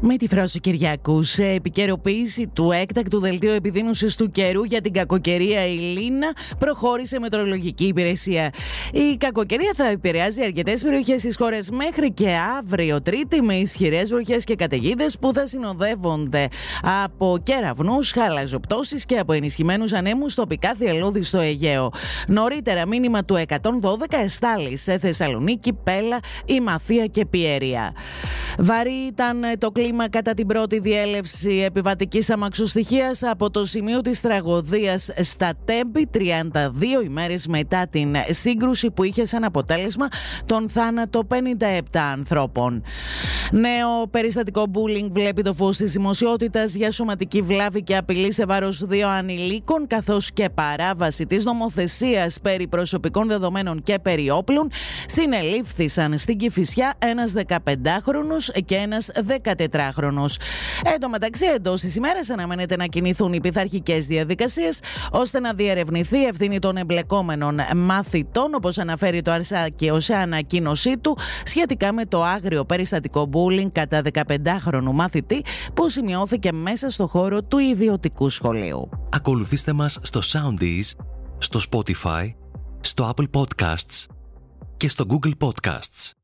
Με τη φράση Κυριακού σε επικαιροποίηση του έκτακτου δελτίου επιδείνωσης του καιρού για την κακοκαιρία η Λίνα προχώρησε η Μετρολογική Υπηρεσία. Η κακοκαιρία θα επηρεάζει αρκετές περιοχές της χώρας μέχρι και αύριο Τρίτη με ισχυρές βροχές και καταιγίδες που θα συνοδεύονται από κεραυνούς, χαλαζοπτώσεις και από ενισχυμένους ανέμους τοπικά θυελώδη στο Αιγαίο. Νωρίτερα, μήνυμα του 112 εστάλει σε Θεσσαλονίκη, Πέλα, Ημαθία και Πιέρια. Βαρύ ήταν το κλίμα κλίμα κατά την πρώτη διέλευση επιβατικής αμαξοστοιχίας από το σημείο της τραγωδίας στα Τέμπη 32 ημέρες μετά την σύγκρουση που είχε σαν αποτέλεσμα τον θάνατο 57 ανθρώπων. Νέο περιστατικό bullying βλέπει το φως της δημοσιότητας για σωματική βλάβη και απειλή σε βάρος δύο ανηλίκων καθώς και παράβαση της νομοθεσίας περί προσωπικών δεδομένων και περί όπλων συνελήφθησαν στην Κηφισιά ένας 15χρονος και ένας 14 Εν τω μεταξύ, εντός της ημέρας αναμένεται να κινηθούν οι πειθαρχικές διαδικασίες ώστε να διερευνηθεί η ευθύνη των εμπλεκόμενων μαθητών, όπως αναφέρει το Αρσάκιο σε ανακοίνωσή του, σχετικά με το άγριο περιστατικό bullying κατά 15χρονου μαθητή που σημειώθηκε μέσα στο χώρο του ιδιωτικού σχολείου. Ακολουθήστε μας στο Soundees, στο Spotify, στο Apple Podcasts και στο Google Podcasts.